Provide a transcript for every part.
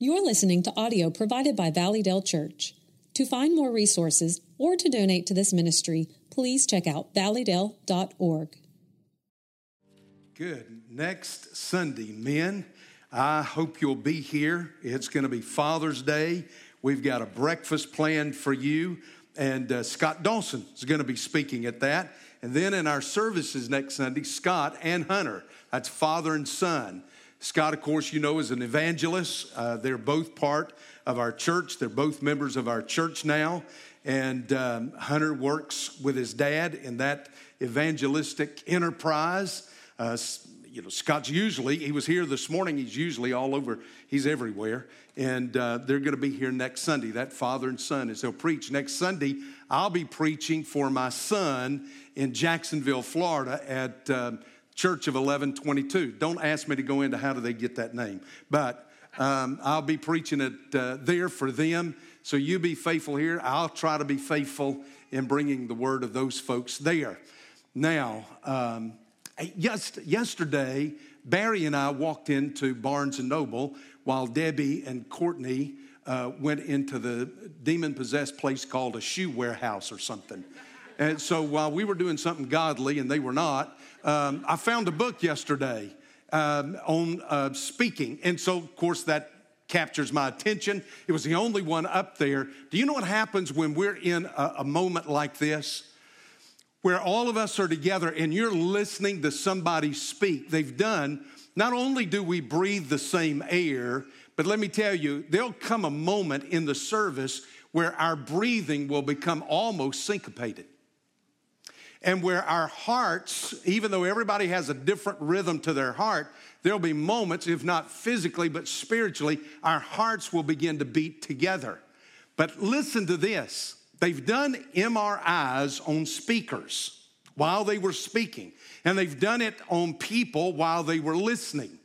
You're listening to audio provided by Valleydale Church. To find more resources or to donate to this ministry, please check out valleydale.org. Good. Next Sunday, men, I hope you'll be here. It's going to be Father's Day. We've got a breakfast planned for you, and uh, Scott Dawson is going to be speaking at that. And then in our services next Sunday, Scott and Hunter, that's father and son. Scott, of course, you know, is an evangelist. Uh, they're both part of our church. They're both members of our church now. And um, Hunter works with his dad in that evangelistic enterprise. Uh, you know, Scott's usually, he was here this morning, he's usually all over, he's everywhere. And uh, they're going to be here next Sunday, that father and son, as they'll preach. Next Sunday, I'll be preaching for my son in Jacksonville, Florida at. Um, Church of Eleven22. Don't ask me to go into how do they get that name, but um, I'll be preaching it uh, there for them. So you be faithful here. I'll try to be faithful in bringing the word of those folks there. Now, um, yes, yesterday, Barry and I walked into Barnes and Noble while Debbie and Courtney uh, went into the demon possessed place called a shoe warehouse or something. And so while we were doing something godly and they were not, um, I found a book yesterday um, on uh, speaking. And so, of course, that captures my attention. It was the only one up there. Do you know what happens when we're in a, a moment like this? Where all of us are together and you're listening to somebody speak. They've done, not only do we breathe the same air, but let me tell you, there'll come a moment in the service where our breathing will become almost syncopated and where our hearts, even though everybody has a different rhythm to their heart, there'll be moments, if not physically, but spiritually, our hearts will begin to beat together. But listen to this they've done MRIs on speakers while they were speaking, and they've done it on people while they were listening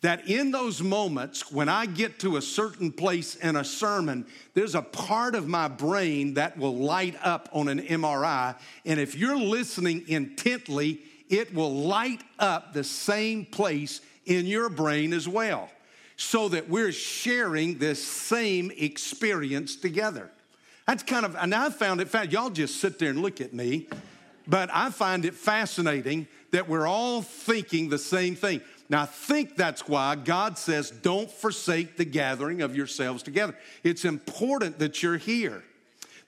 that in those moments, when I get to a certain place in a sermon, there's a part of my brain that will light up on an MRI. And if you're listening intently, it will light up the same place in your brain as well, so that we're sharing this same experience together. That's kind of, and I found it, fact, y'all just sit there and look at me, but I find it fascinating that we're all thinking the same thing. Now, I think that's why God says, don't forsake the gathering of yourselves together. It's important that you're here.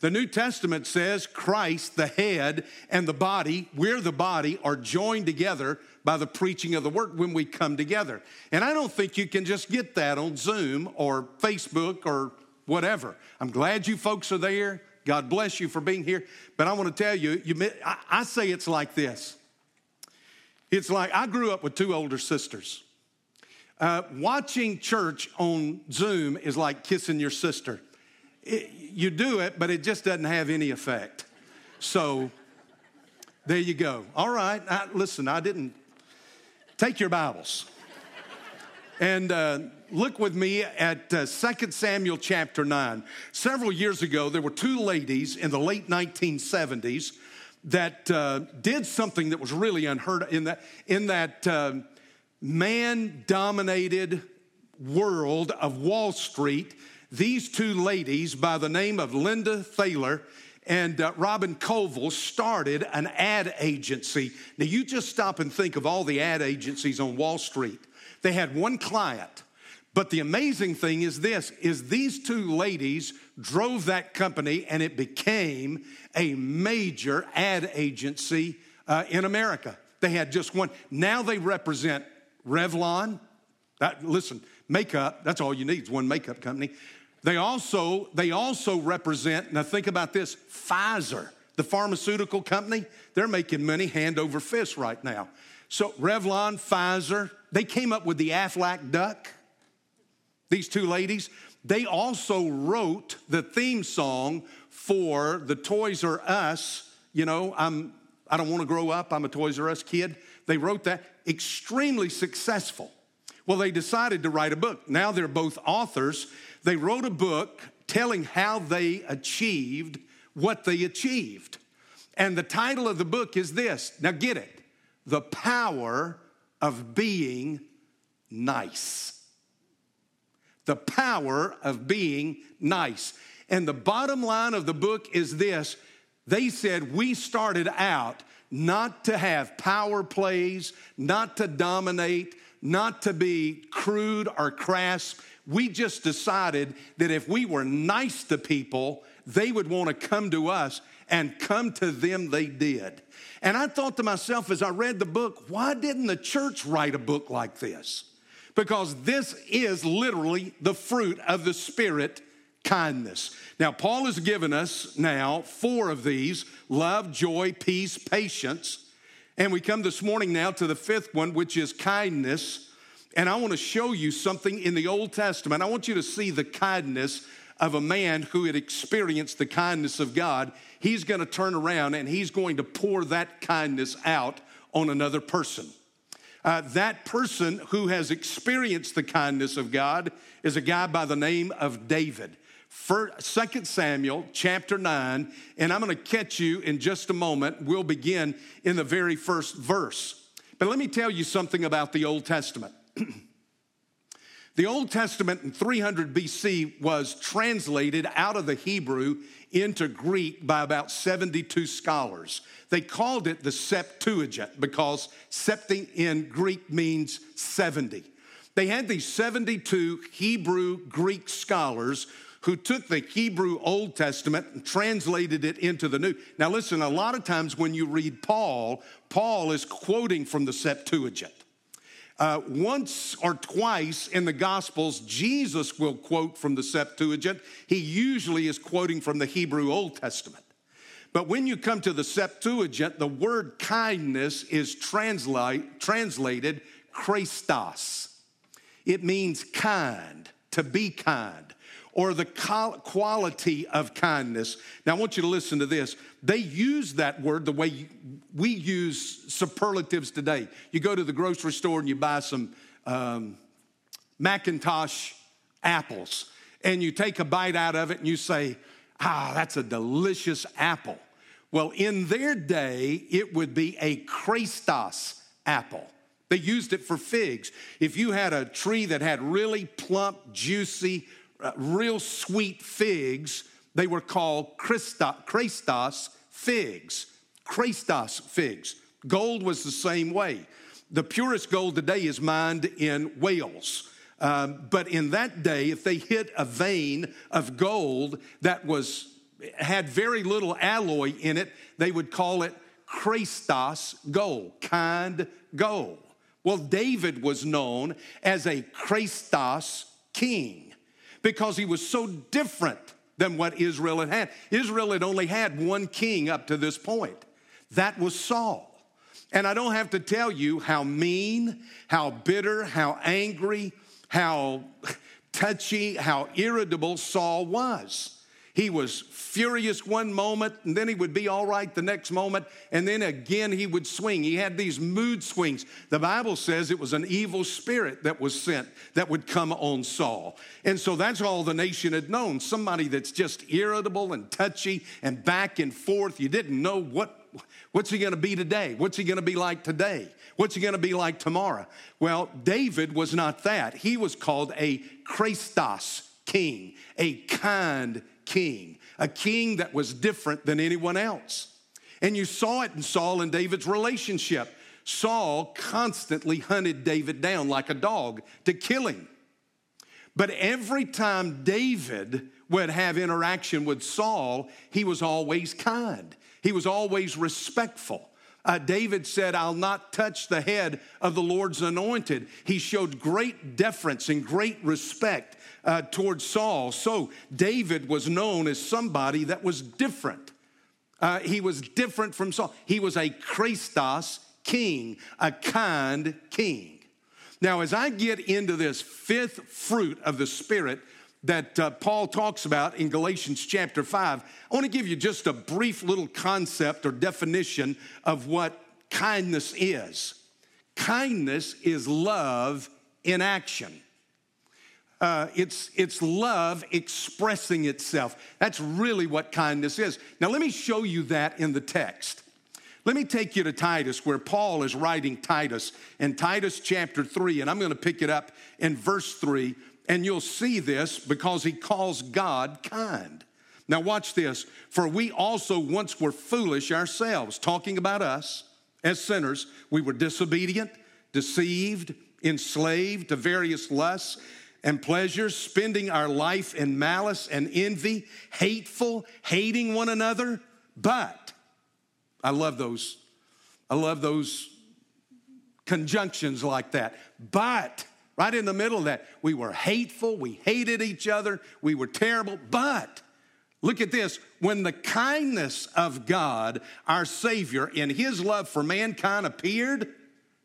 The New Testament says Christ, the head, and the body, we're the body, are joined together by the preaching of the word when we come together. And I don't think you can just get that on Zoom or Facebook or whatever. I'm glad you folks are there. God bless you for being here. But I want to tell you, you I say it's like this it's like I grew up with two older sisters. Uh, watching church on Zoom is like kissing your sister. It, you do it, but it just doesn't have any effect. So there you go. All right, I, listen, I didn't take your Bibles and uh, look with me at uh, 2 Samuel chapter 9. Several years ago, there were two ladies in the late 1970s that uh, did something that was really unheard of in that, in that uh, man dominated world of Wall Street. These two ladies, by the name of Linda Thaler and uh, Robin Koval, started an ad agency. Now, you just stop and think of all the ad agencies on Wall Street. They had one client. But the amazing thing is this is these two ladies drove that company and it became a major ad agency uh, in America. They had just one. Now they represent Revlon. That, listen, makeup, that's all you need is one makeup company. They also, they also represent, now think about this, Pfizer, the pharmaceutical company. They're making money hand over fist right now. So Revlon, Pfizer, they came up with the Aflac duck. These two ladies, they also wrote the theme song for the Toys R Us. You know, I'm, I don't want to grow up, I'm a Toys R Us kid. They wrote that, extremely successful. Well, they decided to write a book. Now they're both authors. They wrote a book telling how they achieved what they achieved. And the title of the book is this now get it The Power of Being Nice the power of being nice. And the bottom line of the book is this they said, We started out not to have power plays, not to dominate, not to be crude or crass. We just decided that if we were nice to people, they would want to come to us, and come to them they did. And I thought to myself as I read the book, why didn't the church write a book like this? Because this is literally the fruit of the Spirit kindness. Now, Paul has given us now four of these love, joy, peace, patience. And we come this morning now to the fifth one, which is kindness. And I want to show you something in the Old Testament. I want you to see the kindness of a man who had experienced the kindness of God. He's going to turn around and he's going to pour that kindness out on another person. Uh, that person who has experienced the kindness of God is a guy by the name of David. Second Samuel chapter 9, and I'm going to catch you in just a moment. We'll begin in the very first verse. But let me tell you something about the Old Testament. the Old Testament in 300 BC was translated out of the Hebrew into Greek by about 72 scholars. They called it the Septuagint because septi in Greek means 70. They had these 72 Hebrew Greek scholars who took the Hebrew Old Testament and translated it into the New. Now, listen, a lot of times when you read Paul, Paul is quoting from the Septuagint. Uh, once or twice in the Gospels, Jesus will quote from the Septuagint. He usually is quoting from the Hebrew Old Testament. But when you come to the Septuagint, the word kindness is translate, translated Christos. It means kind, to be kind or the quality of kindness. Now, I want you to listen to this. They use that word the way we use superlatives today. You go to the grocery store and you buy some um, McIntosh apples, and you take a bite out of it and you say, Ah, that's a delicious apple. Well, in their day, it would be a Christos apple. They used it for figs. If you had a tree that had really plump, juicy, real sweet figs. They were called Christos figs. Christos figs. Gold was the same way. The purest gold today is mined in Wales. Um, but in that day, if they hit a vein of gold that was had very little alloy in it, they would call it Christos gold, kind gold. Well, David was known as a Christos king because he was so different than what Israel had had. Israel had only had one king up to this point. That was Saul. And I don't have to tell you how mean, how bitter, how angry, how touchy, how irritable Saul was. He was furious one moment, and then he would be all right the next moment, and then again he would swing. He had these mood swings. The Bible says it was an evil spirit that was sent that would come on Saul. And so that's all the nation had known somebody that's just irritable and touchy and back and forth. You didn't know what. What's he gonna be today? What's he gonna be like today? What's he gonna be like tomorrow? Well, David was not that. He was called a Christos king, a kind king, a king that was different than anyone else. And you saw it in Saul and David's relationship. Saul constantly hunted David down like a dog to kill him. But every time David would have interaction with Saul, he was always kind. He was always respectful. Uh, David said, I'll not touch the head of the Lord's anointed. He showed great deference and great respect uh, towards Saul. So David was known as somebody that was different. Uh, he was different from Saul. He was a Christos king, a kind king. Now, as I get into this fifth fruit of the Spirit that uh, Paul talks about in Galatians chapter 5, I want to give you just a brief little concept or definition of what kindness is. Kindness is love in action. Uh, it's, it's love expressing itself. That's really what kindness is. Now, let me show you that in the text. Let me take you to Titus, where Paul is writing Titus in Titus chapter 3, and I'm going to pick it up in verse 3. And you'll see this because he calls God kind. Now, watch this. For we also once were foolish ourselves, talking about us as sinners. We were disobedient, deceived, enslaved to various lusts and pleasures, spending our life in malice and envy, hateful, hating one another. But I love those. I love those conjunctions like that. But right in the middle of that, we were hateful, we hated each other, we were terrible. But look at this when the kindness of God, our Savior, in His love for mankind appeared,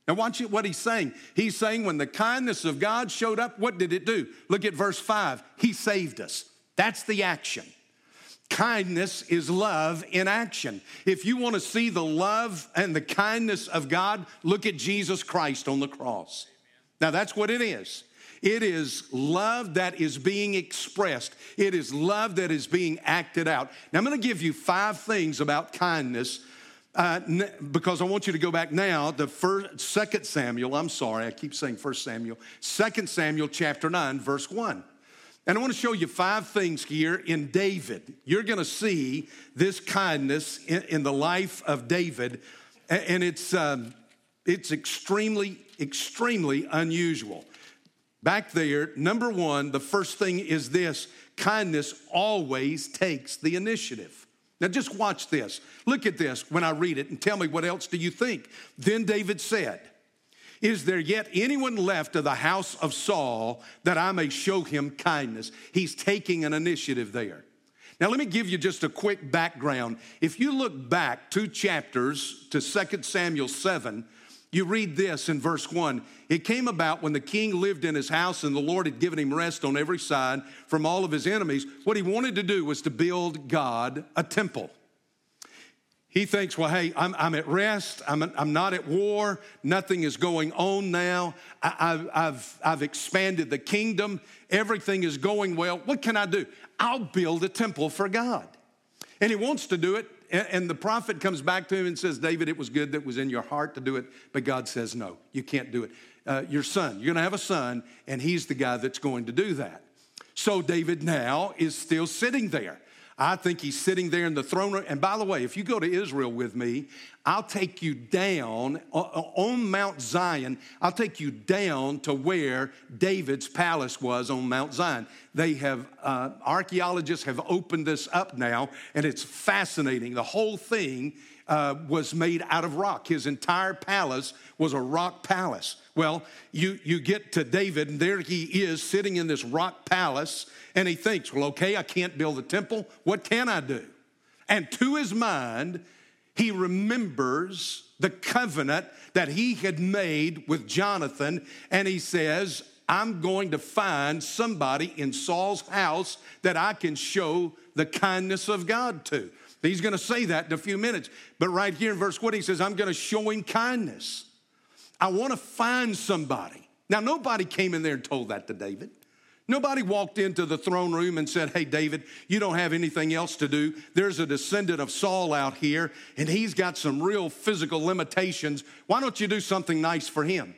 now, watch it, what he's saying. He's saying when the kindness of God showed up, what did it do? Look at verse 5. He saved us. That's the action. Kindness is love in action. If you want to see the love and the kindness of God, look at Jesus Christ on the cross. Now, that's what it is. It is love that is being expressed. It is love that is being acted out. Now, I'm going to give you five things about kindness uh, because I want you to go back now to first, Second Samuel. I'm sorry, I keep saying First Samuel. Second Samuel, chapter nine, verse one. And I want to show you five things here in David. You're going to see this kindness in, in, the life of David, and it's um, it's extremely, extremely unusual. Back there, number one, the first thing is this: kindness always takes the initiative. Now just watch this. Look at this when I read it and tell me what else do you think. Then David said, Is there yet anyone left of the house of Saul that I may show him kindness? He's taking an initiative there. Now, let me give you just a quick background. If you look back two chapters to 2 Samuel 7, you read this in verse 1 It came about when the king lived in his house and the Lord had given him rest on every side from all of his enemies. What he wanted to do was to build God a temple. He thinks, well, hey, I'm, I'm at rest. I'm, I'm not at war. Nothing is going on now. I, have I've expanded the kingdom. Everything is going well. What can I do? I'll build a temple for God. And he wants to do it and the prophet comes back to him and says, David, it was good that was in your heart to do it, but God says, no, you can't do it. Uh, your son, you're going to have a son, and he's the guy that's going to do that. So David now is still sitting there. I think he's sitting there in the throne room. And by the way, if you go to Israel with me, I'll take you down uh, uh, on Mount Zion. I'll take you down to where David's palace was on Mount Zion. They have, uh, archaeologists have opened this up now, and it's fascinating. The whole thing uh, was made out of rock. His entire palace was a rock palace. Well, you, you get to David, and there he is sitting in this rock palace, and he thinks, well, okay, I can't build a temple. What can I do? And to his mind, he remembers the covenant that he had made with Jonathan, and he says, I'm going to find somebody in Saul's house that I can show the kindness of God to. He's going to say that in a few minutes. But right here in verse 20, he says, I'm going to show him kindness. I want to find somebody. Now, nobody came in there and told that to David. Nobody walked into the throne room and said, Hey, David, you don't have anything else to do. There's a descendant of Saul out here, and he's got some real physical limitations. Why don't you do something nice for him?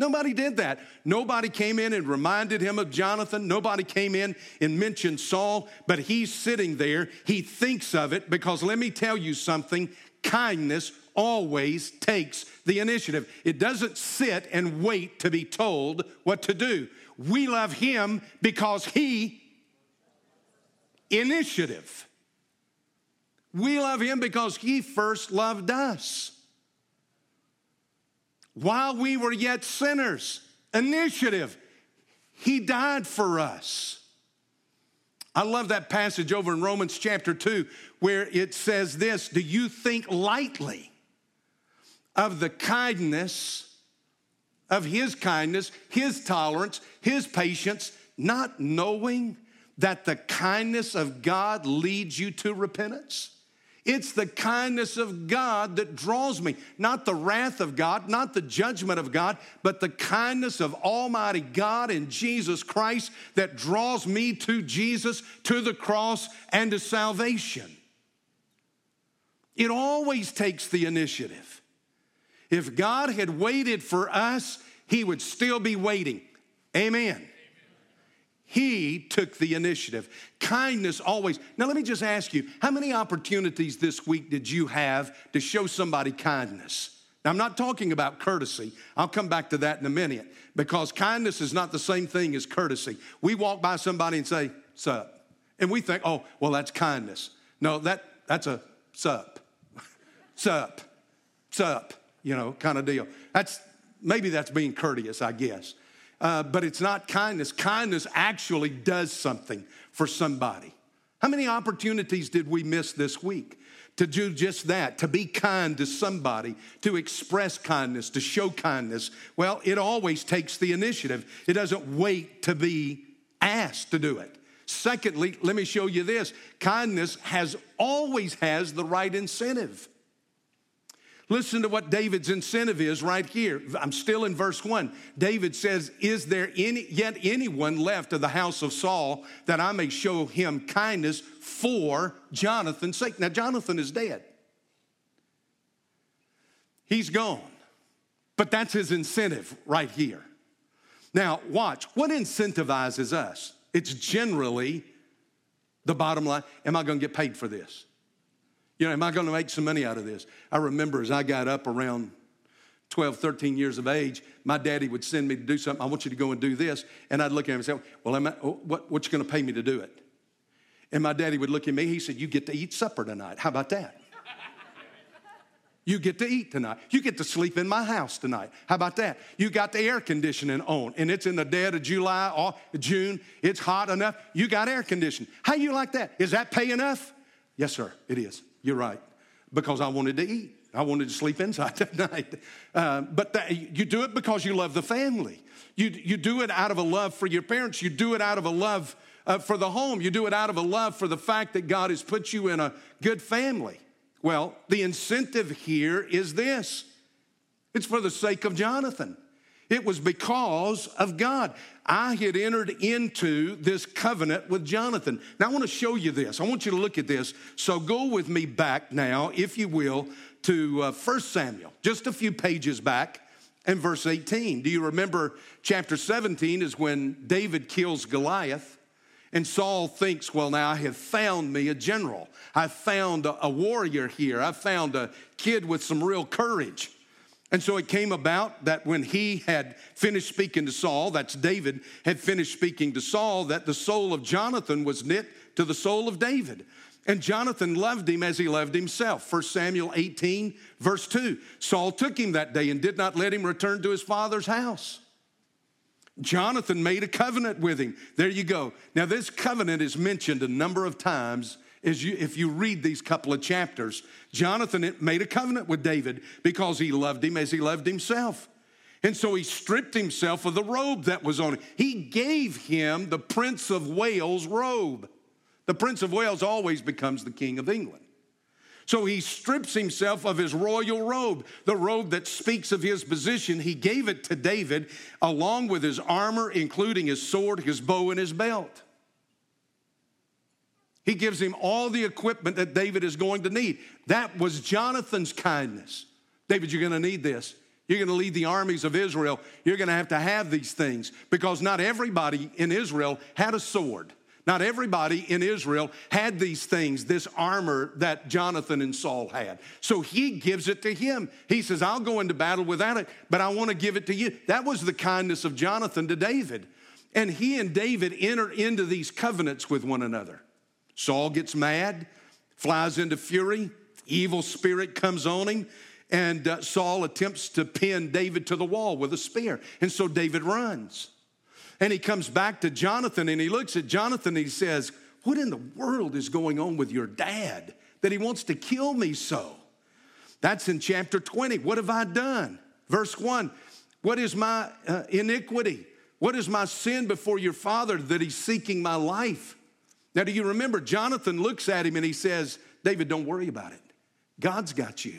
Nobody did that. Nobody came in and reminded him of Jonathan. Nobody came in and mentioned Saul, but he's sitting there. He thinks of it because let me tell you something kindness always takes the initiative. It doesn't sit and wait to be told what to do. We love him because he initiative. We love him because he first loved us while we were yet sinners. Initiative. He died for us. I love that passage over in Romans chapter 2 where it says this Do you think lightly of the kindness of His kindness, His tolerance, His patience, not knowing that the kindness of God leads you to repentance? It's the kindness of God that draws me, not the wrath of God, not the judgment of God, but the kindness of Almighty God in Jesus Christ that draws me to Jesus, to the cross, and to salvation. It always takes the initiative. If God had waited for us, He would still be waiting. Amen. He took the initiative. Kindness always. Now, let me just ask you how many opportunities this week did you have to show somebody kindness? Now, I'm not talking about courtesy. I'll come back to that in a minute because kindness is not the same thing as courtesy. We walk by somebody and say, Sup. And we think, oh, well, that's kindness. No, that, that's a sup. sup. Sup, you know, kind of deal. That's maybe that's being courteous, I guess uh, but it's not kindness. Kindness actually does something for somebody. How many opportunities did we miss this week? To do just that, to be kind to somebody, to express kindness, to show kindness. Well, it always takes the initiative. It doesn't wait to be asked to do it. Secondly, let me show you this kindness has always has the right incentive. Listen to what David's incentive is right here. I'm still in verse 1. David says, Is there any, yet anyone left of the house of Saul that I may show him kindness for Jonathan's sake? Now, Jonathan is dead. He's gone. But that's his incentive right here. Now, watch. What incentivizes us? It's generally the bottom line. Am I going to get paid for this? You know, am I going to make some money out of this? I remember as I got up around 12, 13 years of age, my daddy would send me to do something. I want you to go and do this. And I'd look at him and say, Well, I, oh, what, what you going to pay me to do it? And my daddy would look at me. He said, You get to eat supper tonight. How about that? You get to eat tonight. You get to sleep in my house tonight. How about that? You got the air conditioning on, and it's in the dead of July or June. It's hot enough. You got air conditioning. How you like that? Is that pay enough? Yes, sir. It is. You're right. Because I wanted to eat. I wanted to sleep inside that night. Uh, but that, you do it because you love the family. You, you do it out of a love for your parents. You do it out of a love uh, for the home. You do it out of a love for the fact that God has put you in a good family. Well, the incentive here is this it's for the sake of Jonathan. It was because of God. I had entered into this covenant with Jonathan. Now, I want to show you this. I want you to look at this. So, go with me back now, if you will, to uh, 1 Samuel, just a few pages back, and verse 18. Do you remember chapter 17 is when David kills Goliath? And Saul thinks, well, now I have found me a general. I've found a, warrior here. I've found a kid with some real courage. And so it came about that when he had finished speaking to Saul, that's David had finished speaking to Saul, that the soul of Jonathan was knit to the soul of David. And Jonathan loved him as he loved himself. 1 Samuel 18, verse 2. Saul took him that day and did not let him return to his father's house. Jonathan made a covenant with him. There you go. Now, this covenant is mentioned a number of times is you, if you read these couple of chapters, Jonathan made a covenant with David because he loved him as he loved himself. And so he stripped himself of the robe that was on him. He gave him the Prince of Wales robe. The Prince of Wales always becomes the King of England. So he strips himself of his royal robe, the robe that speaks of his position. He gave it to David along with his armor, including his sword, his bow, and his belt. He gives him all the equipment that David is going to need. That was Jonathan's kindness. David, you're going to need this. You're going to lead the armies of Israel. You're going to have to have these things because not everybody in Israel had a sword. Not everybody in Israel had these things, this armor that Jonathan and Saul had. So he gives it to him. He says, I'll go into battle without it, but I want to give it to you. That was the kindness of Jonathan to David. And he and David enter into these covenants with one another. Saul gets mad, flies into fury, evil spirit comes on him, and uh, Saul attempts to pin David to the wall with a spear. And so David runs. And he comes back to Jonathan and he looks at Jonathan and he says, What in the world is going on with your dad that he wants to kill me so? That's in chapter 20. What have I done? Verse 1 What is my uh, iniquity? What is my sin before your father that he's seeking my life? Now, do you remember Jonathan looks at him and he says, David, don't worry about it. God's got you.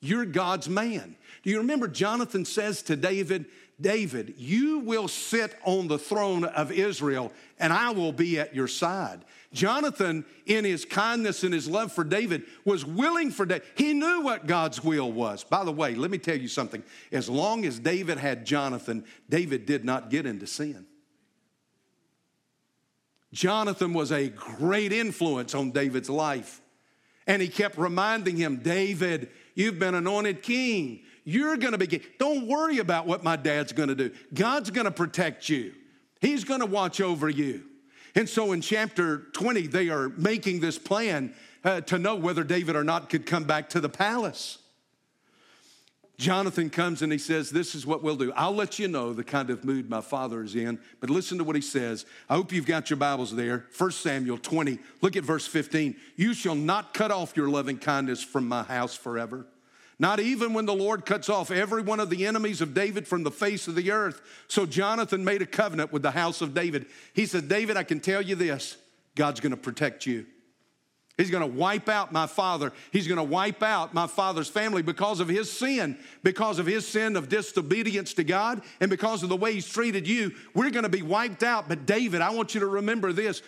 You're God's man. Do you remember Jonathan says to David, David, you will sit on the throne of Israel and I will be at your side. Jonathan, in his kindness and his love for David, was willing for David. He knew what God's will was. By the way, let me tell you something. As long as David had Jonathan, David did not get into sin. Jonathan was a great influence on David's life. And he kept reminding him, David, you've been anointed king. You're going to be king. Don't worry about what my dad's going to do. God's going to protect you, He's going to watch over you. And so in chapter 20, they are making this plan uh, to know whether David or not could come back to the palace. Jonathan comes and he says, This is what we'll do. I'll let you know the kind of mood my father is in, but listen to what he says. I hope you've got your Bibles there. 1 Samuel 20, look at verse 15. You shall not cut off your loving kindness from my house forever. Not even when the Lord cuts off every one of the enemies of David from the face of the earth. So Jonathan made a covenant with the house of David. He said, David, I can tell you this God's gonna protect you. He's going to wipe out my father. He's going to wipe out my father's family because of his sin, because of his sin of disobedience to God, and because of the way he's treated you. We're going to be wiped out. But, David, I want you to remember this.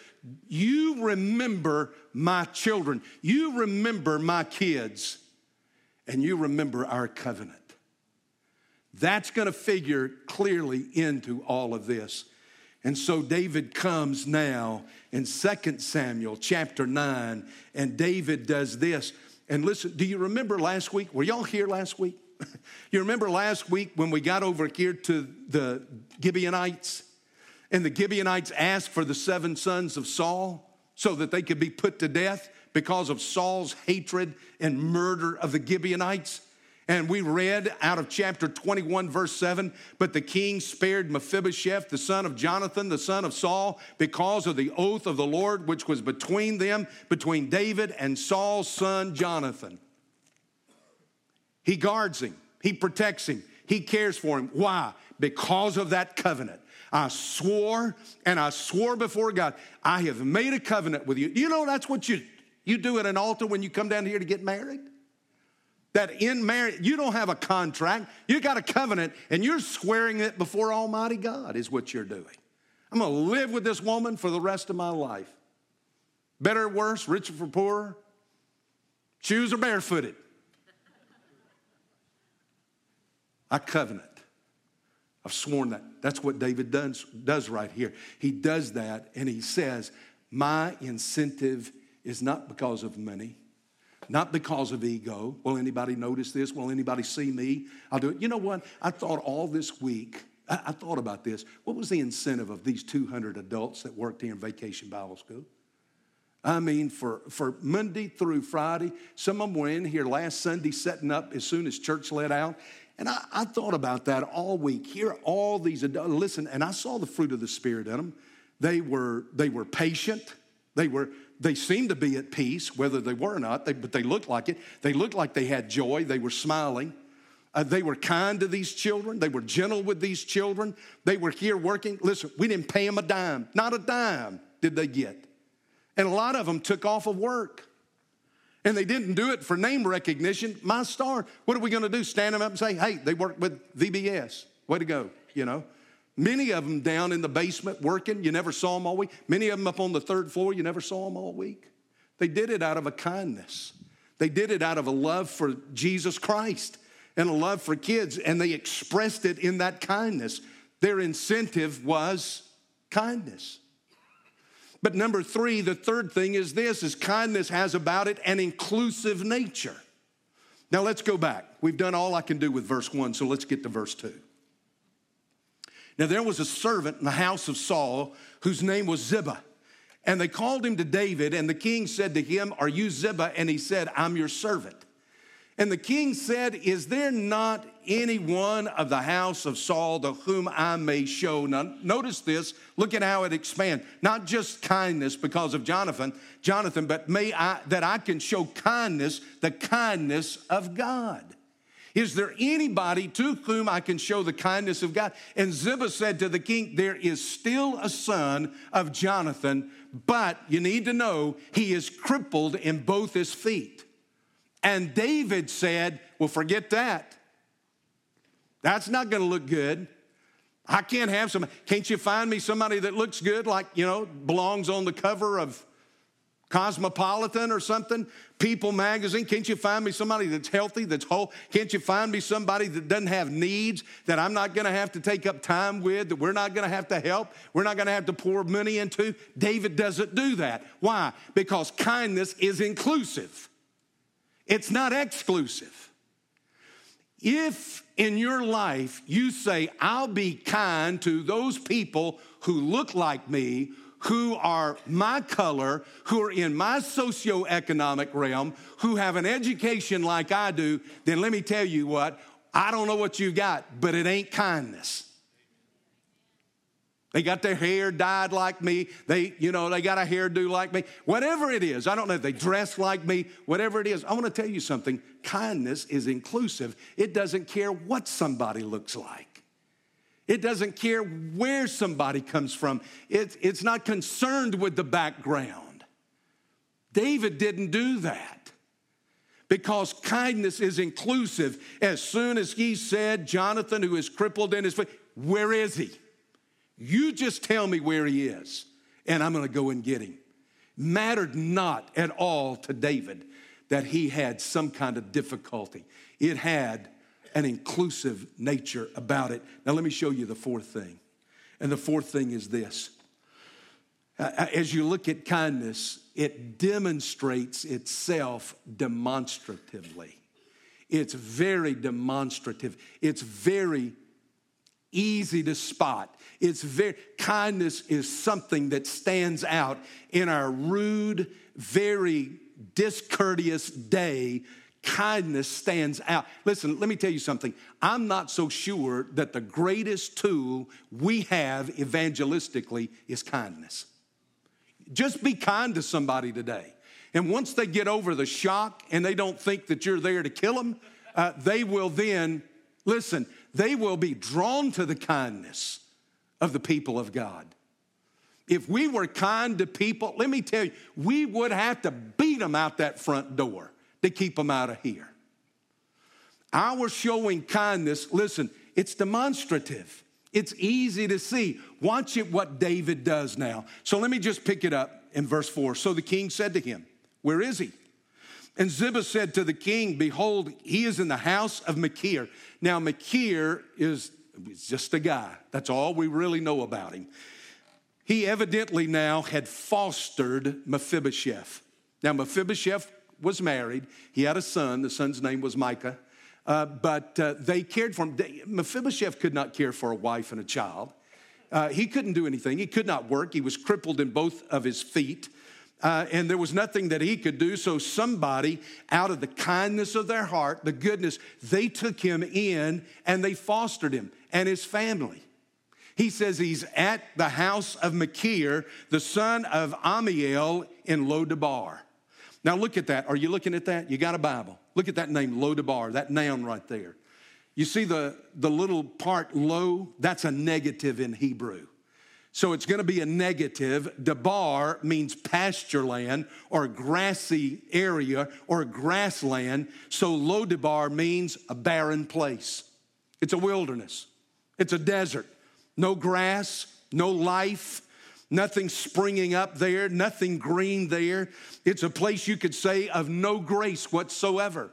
You remember my children, you remember my kids, and you remember our covenant. That's going to figure clearly into all of this. And so David comes now in 2 Samuel chapter 9, and David does this. And listen, do you remember last week? Were y'all here last week? you remember last week when we got over here to the Gibeonites? And the Gibeonites asked for the seven sons of Saul so that they could be put to death because of Saul's hatred and murder of the Gibeonites. And we read out of chapter 21, verse 7 But the king spared Mephibosheth, the son of Jonathan, the son of Saul, because of the oath of the Lord which was between them, between David and Saul's son Jonathan. He guards him, he protects him, he cares for him. Why? Because of that covenant. I swore and I swore before God, I have made a covenant with you. You know, that's what you, you do at an altar when you come down here to get married that in marriage, you don't have a contract, you got a covenant, and you're swearing it before Almighty God, is what you're doing. I'm gonna live with this woman for the rest of my life. Better or worse, richer for poorer, shoes or barefooted. I covenant. I've sworn that. That's what David does, does right here. He does that and he says, My incentive is not because of money not because of ego. Will anybody notice this? Will anybody see me? I'll do it. You know what? I thought all this week, I, I thought about this. What was the incentive of these 200 adults that worked here in Vacation Bible School? I mean, for, for Monday through Friday, some of them were in here last Sunday setting up as soon as church let out. And I, I thought about that all week. Here, all these adults, listen, and I saw the fruit of the Spirit in them. They were, they were patient. They were, they seemed to be at peace, whether they were or not, they, but they looked like it. They looked like they had joy. They were smiling. Uh, they were kind to these children. They were gentle with these children. They were here working. Listen, we didn't pay them a dime. Not a dime did they get. And a lot of them took off of work. And they didn't do it for name recognition. My star, what are we going to do? Stand them up and say, hey, they worked with VBS. Way to go, you know? Many of them down in the basement working, you never saw them all week. Many of them up on the third floor, you never saw them all week. They did it out of a kindness. They did it out of a love for Jesus Christ and a love for kids, and they expressed it in that kindness. Their incentive was kindness. But number three, the third thing is this is kindness has about it an inclusive nature. Now let's go back. We've done all I can do with verse one, so let's get to verse two. Now, there was a servant in the house of Saul whose name was Ziba. And they called him to David, and the king said to him, Are you Ziba? And he said, I'm your servant. And the king said, Is there not any one of the house of Saul to whom I may show? Now, notice this. Look at how it expands. Not just kindness because of Jonathan, Jonathan, but may I that I can show kindness, the kindness of God. Is there anybody to whom I can show the kindness of God? And Ziba said to the king, There is still a son of Jonathan, but you need to know he is crippled in both his feet. And David said, Well, forget that. That's not going to look good. I can't have some. Can't you find me somebody that looks good, like, you know, belongs on the cover of Cosmopolitan or something, People magazine. Can't you find me somebody that's healthy, that's whole? Can't you find me somebody that doesn't have needs that I'm not going to have to take up time with, that we're not going to have to help, we're not going to have to pour money into? David doesn't do that. Why? Because kindness is inclusive, it's not exclusive. If in your life you say, I'll be kind to those people who look like me, who are my color, who are in my socioeconomic realm, who have an education like I do, then let me tell you what, I don't know what you got, but it ain't kindness. They got their hair dyed like me. They, you know, they got a hairdo like me. Whatever it is, I don't know if they dress like me, whatever it is. I want to tell you something. Kindness is inclusive. It doesn't care what somebody looks like. It doesn't care where somebody comes from. It, it's not concerned with the background. David didn't do that because kindness is inclusive. As soon as he said, Jonathan, who is crippled in his foot, where is he? You just tell me where he is, and I'm gonna go and get him. Mattered not at all to David that he had some kind of difficulty. It had an inclusive nature about it. Now, let me show you the fourth thing. And the fourth thing is this uh, uh, as you look at kindness, it demonstrates itself demonstratively. It's very demonstrative. It's very easy to spot. It's very kindness is something that stands out in our rude, very discourteous day kindness stands out. Listen, let me tell you something. I'm not so sure that the greatest tool we have evangelistically is kindness. Just be kind to somebody today. And once they get over the shock and they don't think that you're there to kill them, uh, they will then, listen, they will be drawn to the kindness of the people of God. If we were kind to people, let me tell you, we would have to beat them out that front door to keep them out of here. Our showing kindness, listen, it's demonstrative. It's easy to see. Watch it what David does now. So let me just pick it up in verse 4. So the king said to him, Where is he? And Ziba said to the king, Behold, he is in the house of Machir. Now, Machir is just a guy. That's all we really know about him. He evidently now had fostered Mephibosheth. Now, Mephibosheth was married. He had a son. The son's name was Micah. Uh, but uh, they cared for him. Mephibosheth could not care for a wife and a child. Uh, he couldn't do anything. He could not work. He was crippled in both of his feet. Uh, and there was nothing that he could do. So, somebody, out of the kindness of their heart, the goodness, they took him in and they fostered him and his family. He says he's at the house of Machir, the son of Amiel in Lodabar. Now look at that. Are you looking at that? You got a Bible. Look at that name, Lodabar, that noun right there. You see the, the little part low? That's a negative in Hebrew. So it's going to be a negative. Debar means pasture land or grassy area or grassland. So Lodabar means a barren place. It's a wilderness. It's a desert. No grass, no life, nothing springing up there, nothing green there. It's a place you could say of no grace whatsoever.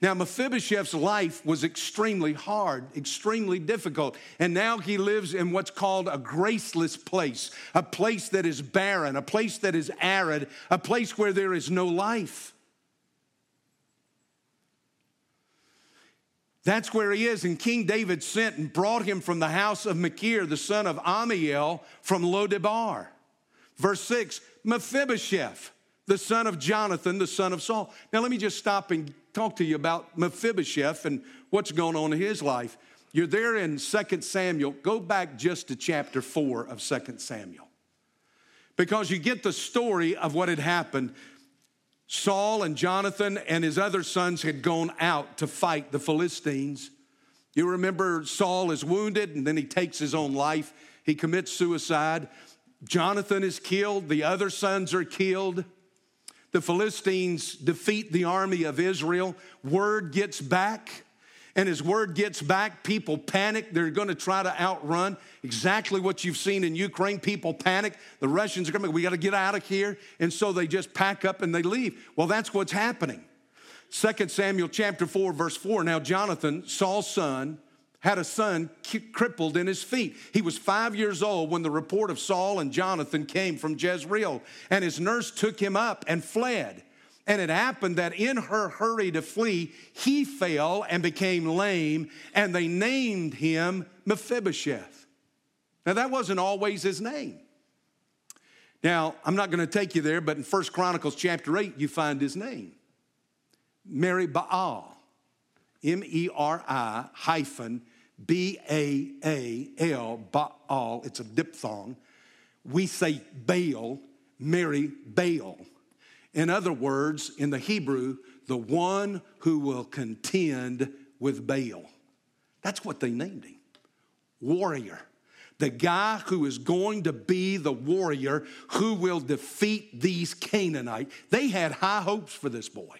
Now, Mephibosheth's life was extremely hard, extremely difficult, and now he lives in what's called a graceless place, a place that is barren, a place that is arid, a place where there is no life. That's where he is. And King David sent and brought him from the house of Machir, the son of Amiel, from Lodebar. Verse 6 Mephibosheth, the son of Jonathan, the son of Saul. Now, let me just stop and talk to you about Mephibosheth and what's going on in his life. You're there in 2 Samuel. Go back just to chapter 4 of 2 Samuel. Because you get the story of what had happened. Saul and Jonathan and his other sons had gone out to fight the Philistines. You remember Saul is wounded and then he takes his own life. He commits suicide. Jonathan is killed, the other sons are killed. The Philistines defeat the army of Israel. Word gets back and his word gets back, people panic. They're going to try to outrun exactly what you've seen in Ukraine. People panic. The Russians are coming. We got to get out of here. And so they just pack up and they leave. Well, that's what's happening. 2 Samuel chapter 4, verse 4. Now, Jonathan, Saul's son, had a son crippled in his feet. He was five years old when the report of Saul and Jonathan came from Jezreel, and his nurse took him up and fled. And it happened that in her hurry to flee, he fell and became lame, and they named him Mephibosheth. Now, that wasn't always his name. Now, I'm not going to take you there, but in First Chronicles chapter 8, you find his name Meri Baal. M E R I hyphen B A A L, Baal. It's a diphthong. We say Baal, Meri Baal. In other words, in the Hebrew, the one who will contend with Baal. That's what they named him. Warrior. The guy who is going to be the warrior who will defeat these Canaanites. They had high hopes for this boy.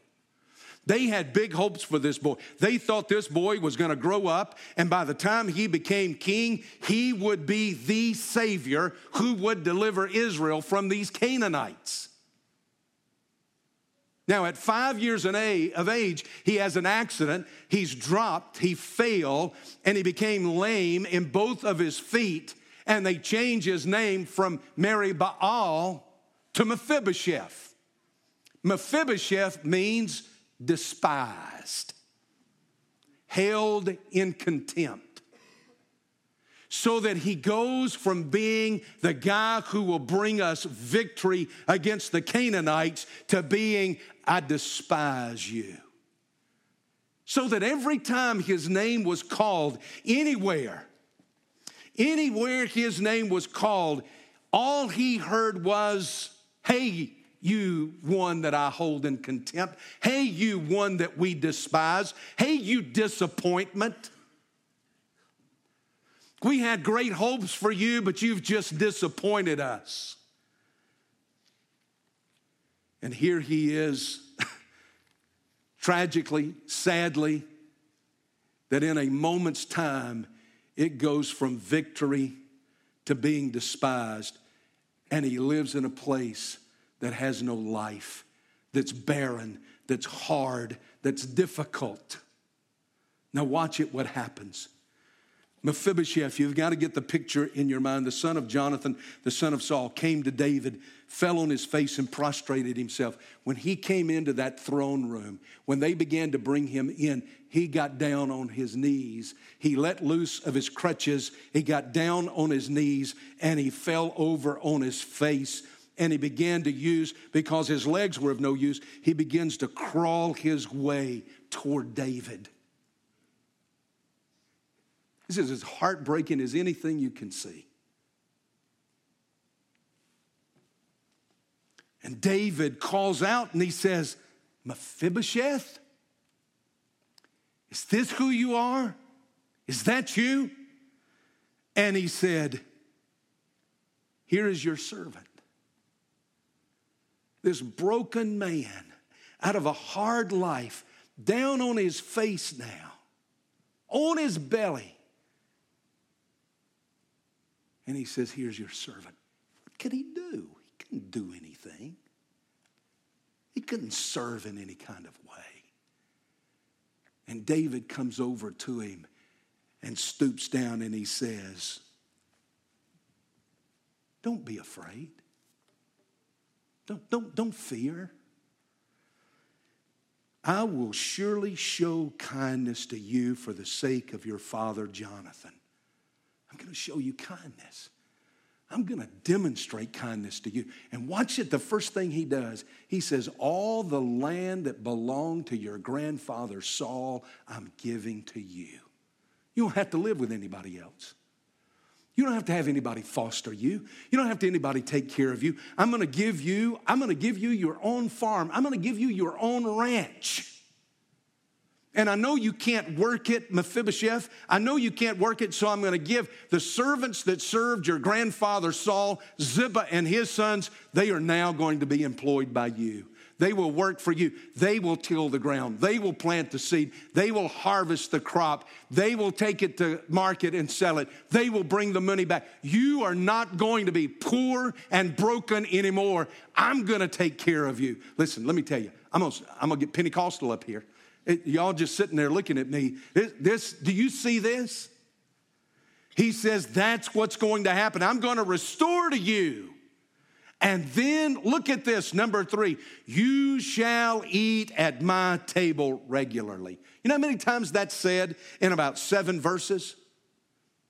They had big hopes for this boy. They thought this boy was going to grow up, and by the time he became king, he would be the Savior who would deliver Israel from these Canaanites. Now, at five years of age, he has an accident. He's dropped, he fell, and he became lame in both of his feet. And they change his name from Meri Baal to Mephibosheth. Mephibosheth means despised, held in contempt. So that he goes from being the guy who will bring us victory against the Canaanites to being, I despise you. So that every time his name was called anywhere, anywhere his name was called, all he heard was, Hey, you one that I hold in contempt. Hey, you one that we despise. Hey, you disappointment. We had great hopes for you, but you've just disappointed us. And here he is, tragically, sadly, that in a moment's time, it goes from victory to being despised. And he lives in a place that has no life, that's barren, that's hard, that's difficult. Now, watch it, what happens. Mephibosheth, you've got to get the picture in your mind. The son of Jonathan, the son of Saul, came to David, fell on his face, and prostrated himself. When he came into that throne room, when they began to bring him in, he got down on his knees. He let loose of his crutches. He got down on his knees and he fell over on his face and he began to use, because his legs were of no use, he begins to crawl his way toward David. This is as heartbreaking as anything you can see. And David calls out and he says, Mephibosheth, is this who you are? Is that you? And he said, Here is your servant this broken man out of a hard life, down on his face now, on his belly. And he says, Here's your servant. What could he do? He couldn't do anything. He couldn't serve in any kind of way. And David comes over to him and stoops down and he says, Don't be afraid. Don't, don't, don't fear. I will surely show kindness to you for the sake of your father Jonathan. I'm going to show you kindness. I'm going to demonstrate kindness to you. And watch it. The first thing he does, he says, All the land that belonged to your grandfather Saul, I'm giving to you. You don't have to live with anybody else. You don't have to have anybody foster you. You don't have to anybody take care of you. I'm going to give you, I'm going to give you your own farm. I'm going to give you your own ranch. And I know you can't work it, Mephibosheth. I know you can't work it, so I'm going to give the servants that served your grandfather Saul, Ziba and his sons, they are now going to be employed by you. They will work for you. They will till the ground. They will plant the seed. They will harvest the crop. They will take it to market and sell it. They will bring the money back. You are not going to be poor and broken anymore. I'm going to take care of you. Listen, let me tell you, I'm going to, get Pentecostal up here. It, y'all just sitting there looking at me. This, this, do you see this? He says, That's what's going to happen. I'm going to restore to you and then look at this, number three, you shall eat at my table regularly. You know how many times that's said in about seven verses?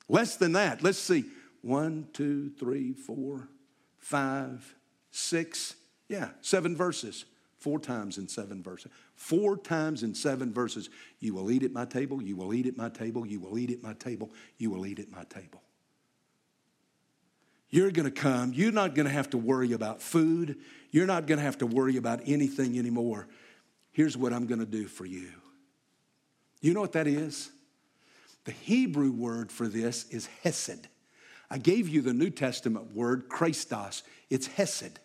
Less than that. Let's see. One, two, three, four, five, six. Yeah, seven verses. Four times in seven verses. Four times in seven verses. You will eat at my table, you will eat at my table, you will eat at my table, you will eat at my table. You're going to come. You're not going to have to worry about food. You're not going to have to worry about anything anymore. Here's what I'm going to do for you. You know what that is? The Hebrew word for this is hesed. I gave you the New Testament word, Chrestos. It's hesed.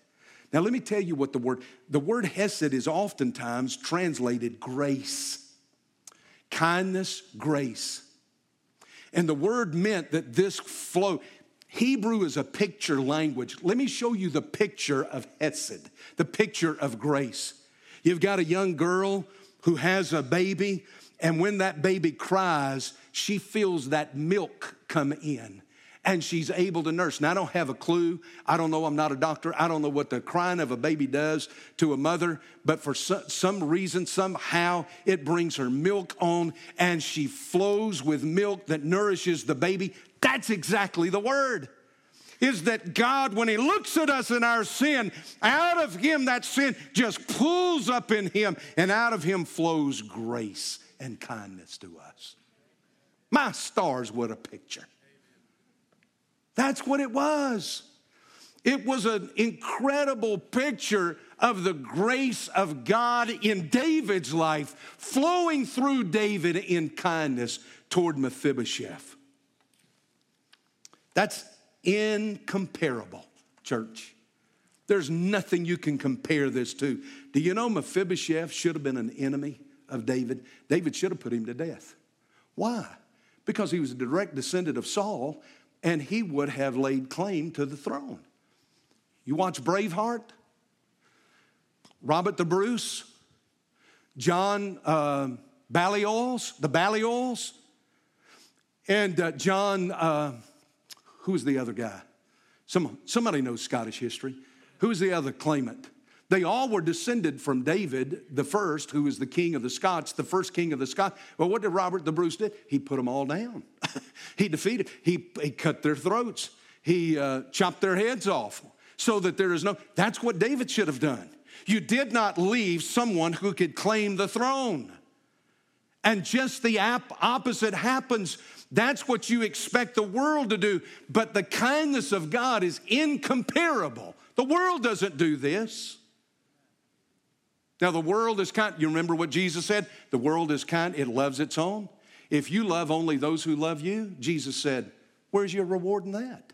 Now, let me tell you what the word, the word hesed is oftentimes translated grace, kindness, grace. And the word meant that this flow, Hebrew is a picture language. Let me show you the picture of Hesed, the picture of grace. You've got a young girl who has a baby, and when that baby cries, she feels that milk come in and she's able to nurse. Now, I don't have a clue. I don't know. I'm not a doctor. I don't know what the crying of a baby does to a mother, but for some reason, somehow, it brings her milk on and she flows with milk that nourishes the baby. That's exactly the word. Is that God, when He looks at us in our sin, out of Him that sin just pulls up in Him, and out of Him flows grace and kindness to us. My stars, what a picture. That's what it was. It was an incredible picture of the grace of God in David's life, flowing through David in kindness toward Mephibosheth. That's incomparable, church. There's nothing you can compare this to. Do you know Mephibosheth should have been an enemy of David? David should have put him to death. Why? Because he was a direct descendant of Saul and he would have laid claim to the throne. You watch Braveheart, Robert the Bruce, John uh, Balliols, the Balliols, and uh, John. Uh, Who's the other guy? Some, somebody knows Scottish history. Who's the other claimant? They all were descended from David the first, who was the king of the Scots, the first king of the Scots. Well, what did Robert the Bruce do? He put them all down. he defeated. He, he cut their throats. He uh, chopped their heads off so that there is no. That's what David should have done. You did not leave someone who could claim the throne. And just the opposite happens that's what you expect the world to do. But the kindness of God is incomparable. The world doesn't do this. Now, the world is kind. You remember what Jesus said? The world is kind, it loves its own. If you love only those who love you, Jesus said, Where's your reward in that?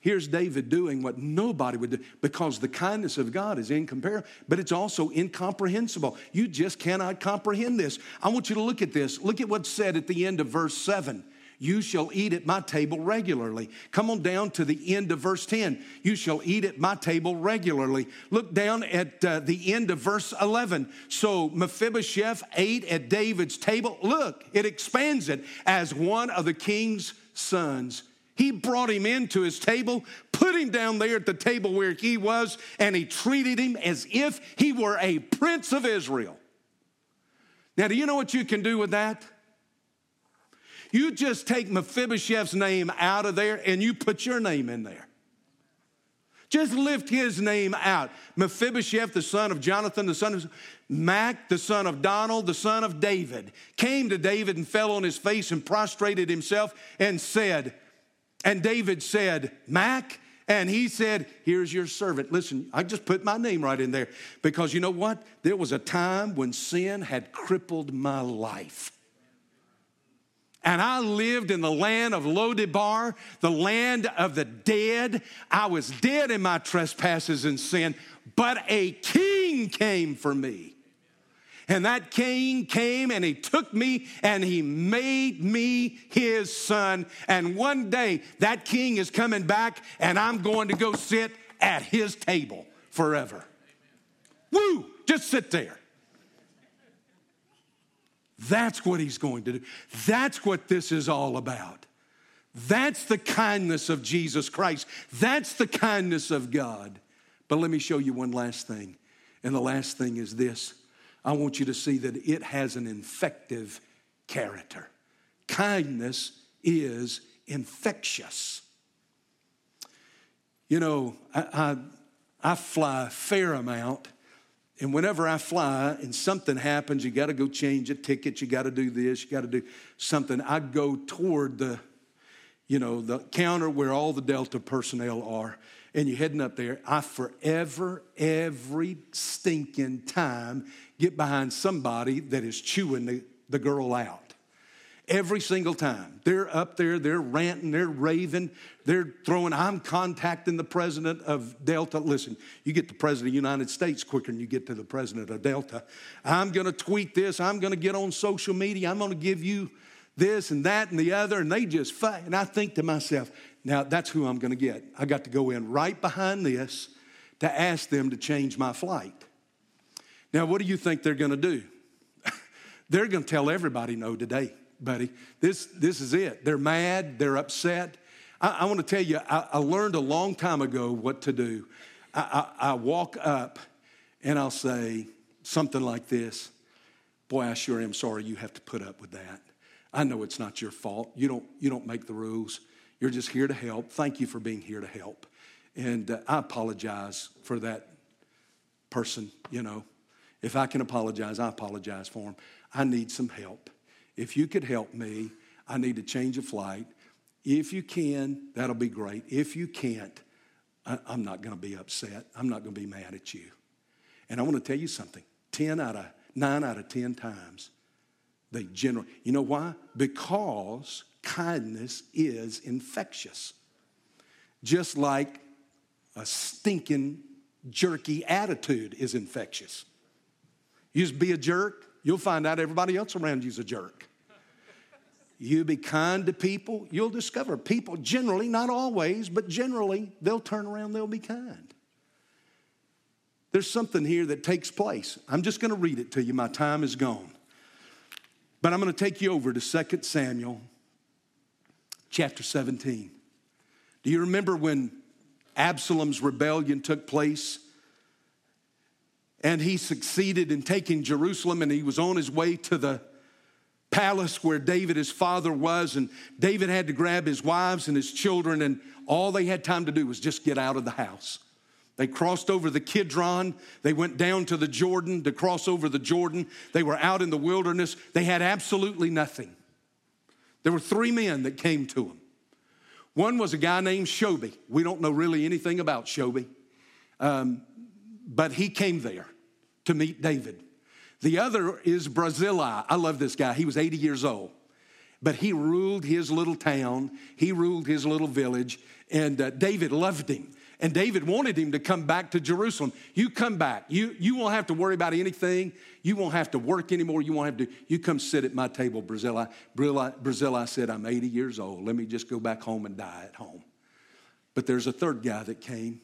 Here's David doing what nobody would do because the kindness of God is incomparable, but it's also incomprehensible. You just cannot comprehend this. I want you to look at this. Look at what's said at the end of verse 7. You shall eat at my table regularly. Come on down to the end of verse 10. You shall eat at my table regularly. Look down at uh, the end of verse 11. So Mephibosheth ate at David's table. Look, it expands it as one of the king's sons. He brought him into his table, put him down there at the table where he was, and he treated him as if he were a prince of Israel. Now, do you know what you can do with that? You just take Mephibosheth's name out of there and you put your name in there. Just lift his name out. Mephibosheth, the son of Jonathan, the son of Mac, the son of Donald, the son of David, came to David and fell on his face and prostrated himself and said, and David said, Mac, and he said, Here's your servant. Listen, I just put my name right in there because you know what? There was a time when sin had crippled my life. And I lived in the land of Lodebar, the land of the dead. I was dead in my trespasses and sin, but a king came for me. And that king came and he took me and he made me his son. And one day that king is coming back and I'm going to go sit at his table forever. Woo! Just sit there. That's what he's going to do. That's what this is all about. That's the kindness of Jesus Christ. That's the kindness of God. But let me show you one last thing. And the last thing is this I want you to see that it has an infective character. Kindness is infectious. You know, I, I, I fly a fair amount and whenever I fly and something happens, you got to go change a ticket, you got to do this, you got to do something. I go toward the, you know, the counter where all the Delta personnel are, and you're heading up there. I forever, every stinking time get behind somebody that is chewing the, the girl out. Every single time. They're up there, they're ranting, they're raving, they're throwing, I'm contacting the president of Delta. Listen, you get the president of the United States quicker than you get to the president of Delta. I'm gonna tweet this, I'm gonna get on social media, I'm gonna give you this and that and the other, and they just fight. And I think to myself, now that's who I'm gonna get. I got to go in right behind this to ask them to change my flight. Now, what do you think they're gonna do? they're gonna tell everybody no today buddy. This, this is it. They're mad, they're upset. I, I want to tell you, I, I, learned a long time ago what to do. I, I, I walk up and I'll say something like this Boy, I sure am sorry you have to put up with that. I know it's not your fault. You don't, you don't make the rules. You're just here to help. Thank you for being here to help. And uh, I apologize for that person, you know. If I can apologize, I apologize for him. I need some help. If you could help me, I need to change a flight. If you can, that'll be great. If you can't, I, am not going to be upset. I'm not going to be mad at you. And I want to tell you something 10 out of 9 out of 10 times, they generally, you know why? Because kindness is infectious. Just like a stinking, jerky attitude is infectious. You just be a jerk, you'll find out everybody else around you's a jerk. You be kind to people, you'll discover people generally, not always, but generally, they'll turn around, they'll be kind. There's something here that takes place. I'm just going to read it to you. My time is gone. But I'm going to take you over to 2 Samuel chapter 17. Do you remember when Absalom's rebellion took place? And he succeeded in taking Jerusalem and he was on his way to the palace where David, his father, was. And David had to grab his wives and his children, and all they had time to do was just get out of the house. They crossed over the Kidron. They went down to the Jordan to cross over the Jordan. They were out in the wilderness. They had absolutely nothing. There were three men that came to him. One was a guy named Shobi. We don't know really anything about Shobi, um, but he came there to meet David. The other is Barzillai. I love this guy. He was 80 years old, but he ruled his little town, he ruled his little village, and uh, David loved him. And David wanted him to come back to Jerusalem. You come back. You, you won't have to worry about anything. You won't have to work anymore. You won't have to. You come sit at my table, Barzillai. Barzillai said, I'm 80 years old. Let me just go back home and die at home. But there's a third guy that came.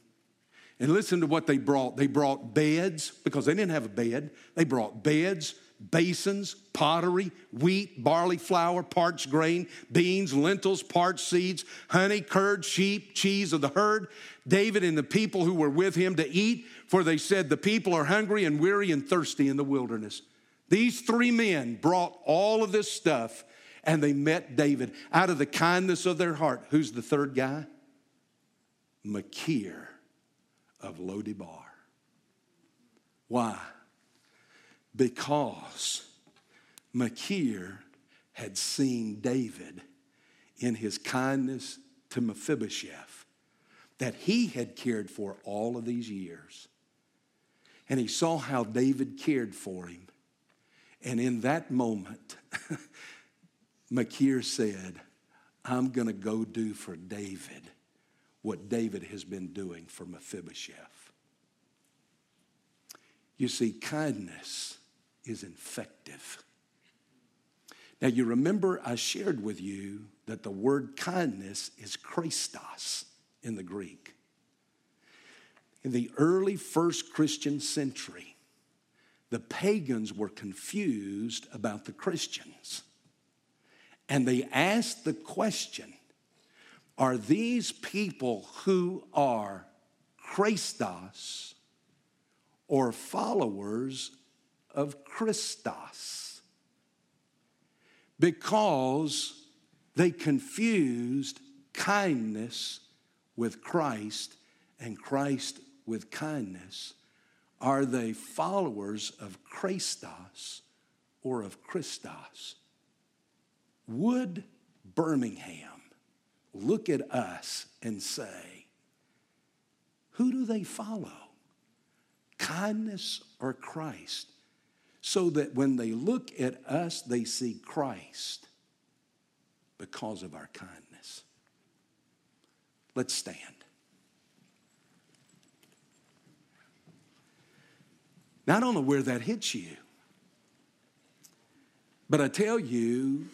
And listen to what they brought. They brought beds because they didn't have a bed. They brought beds, basins, pottery, wheat, barley flour, parched grain, beans, lentils, parched seeds, honey, curd, sheep, cheese of the herd. David and the people who were with him to eat, for they said, The people are hungry and weary and thirsty in the wilderness. These three men brought all of this stuff and they met David out of the kindness of their heart. Who's the third guy? Machir of Lodebar. Why? Because Machir had seen David in his kindness to Mephibosheth that he had cared for all of these years. And he saw how David cared for him. And in that moment, Machir said, I'm going to go do for David what David has been doing for Mephibosheth. You see, kindness is infective. Now, you remember I shared with you that the word kindness is Chrestos in the Greek. In the early first Christian century, the pagans were confused about the Christians. And they asked the question Are these people who are Chrestos or followers of Christos? Because they confused kindness with Christ and Christ with kindness. Are they followers of Christos or of Christos? Would Birmingham look at us and say, Who do they follow? Kindness or Christ? So that when they look at us, they see Christ because of our kindness. Let's stand. Now, I don't know where that hits you, but I tell you,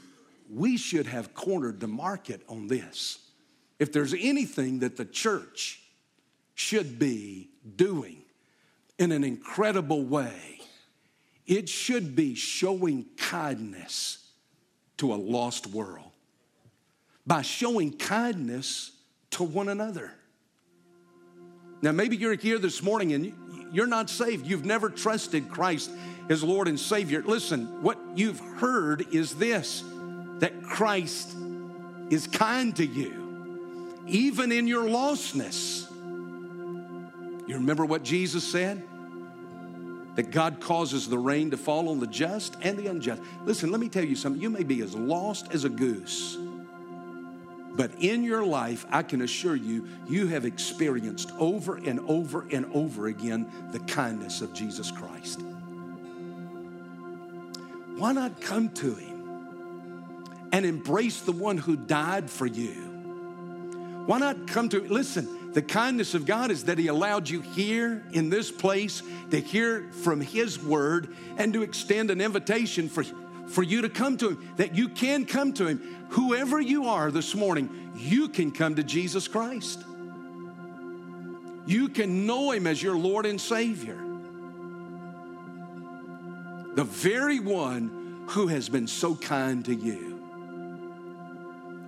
we should have cornered the market on this. If there's anything that the church should be doing in an incredible way, it should be showing kindness to a lost world by showing kindness to one another. Now, maybe you're here this morning and you're not saved. You've never trusted Christ as Lord and Savior. Listen, what you've heard is this that Christ is kind to you, even in your lostness. You remember what Jesus said? That God causes the rain to fall on the just and the unjust. Listen, let me tell you something. You may be as lost as a goose, but in your life, I can assure you, you have experienced over and over and over again the kindness of Jesus Christ. Why not come to Him? And embrace the one who died for you? Why not come to, listen, the kindness of God is that He allowed you here in this place to hear from His word and to extend an invitation for, for you to come to Him, that you can come to Him. Whoever you are this morning, you can come to Jesus Christ. You can know Him as your Lord and Savior. The very one who has been so kind to you.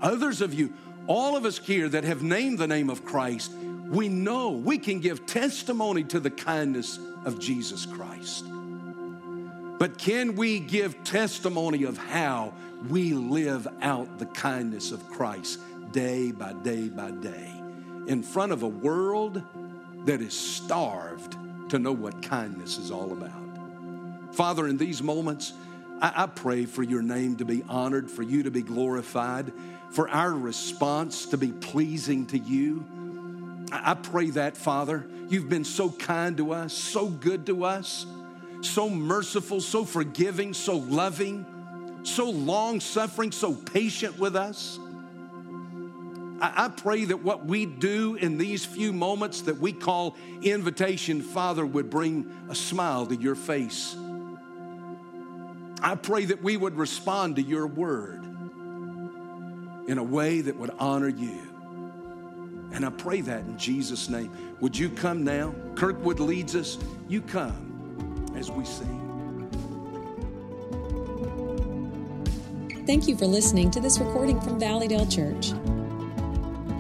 Others of you, all of us here that have named the name of Christ, we know we can give testimony to the kindness of Jesus Christ. But can we give testimony of how we live out the kindness of Christ day by day by day in front of a world that is starved to know what kindness is all about? Father, in these moments, I, pray for your name to be honored, for you to be glorified for our response to be pleasing to you. I pray that, Father. You've been so kind to us, so good to us, so merciful, so forgiving, so loving, so long suffering, so patient with us. I, pray that what we do in these few moments that we call invitation, Father, would bring a smile to your face. I pray that we would respond to your word in a way that would honor you. And I pray that in Jesus' name. Would you come now? Kirkwood leads us. You come as we sing. Thank you for listening to this recording from Valleydale Church.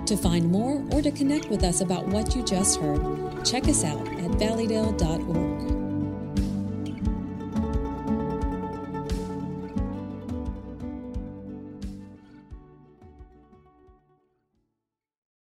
To find more or to connect with us about what you just heard, check us out at valleydale.org.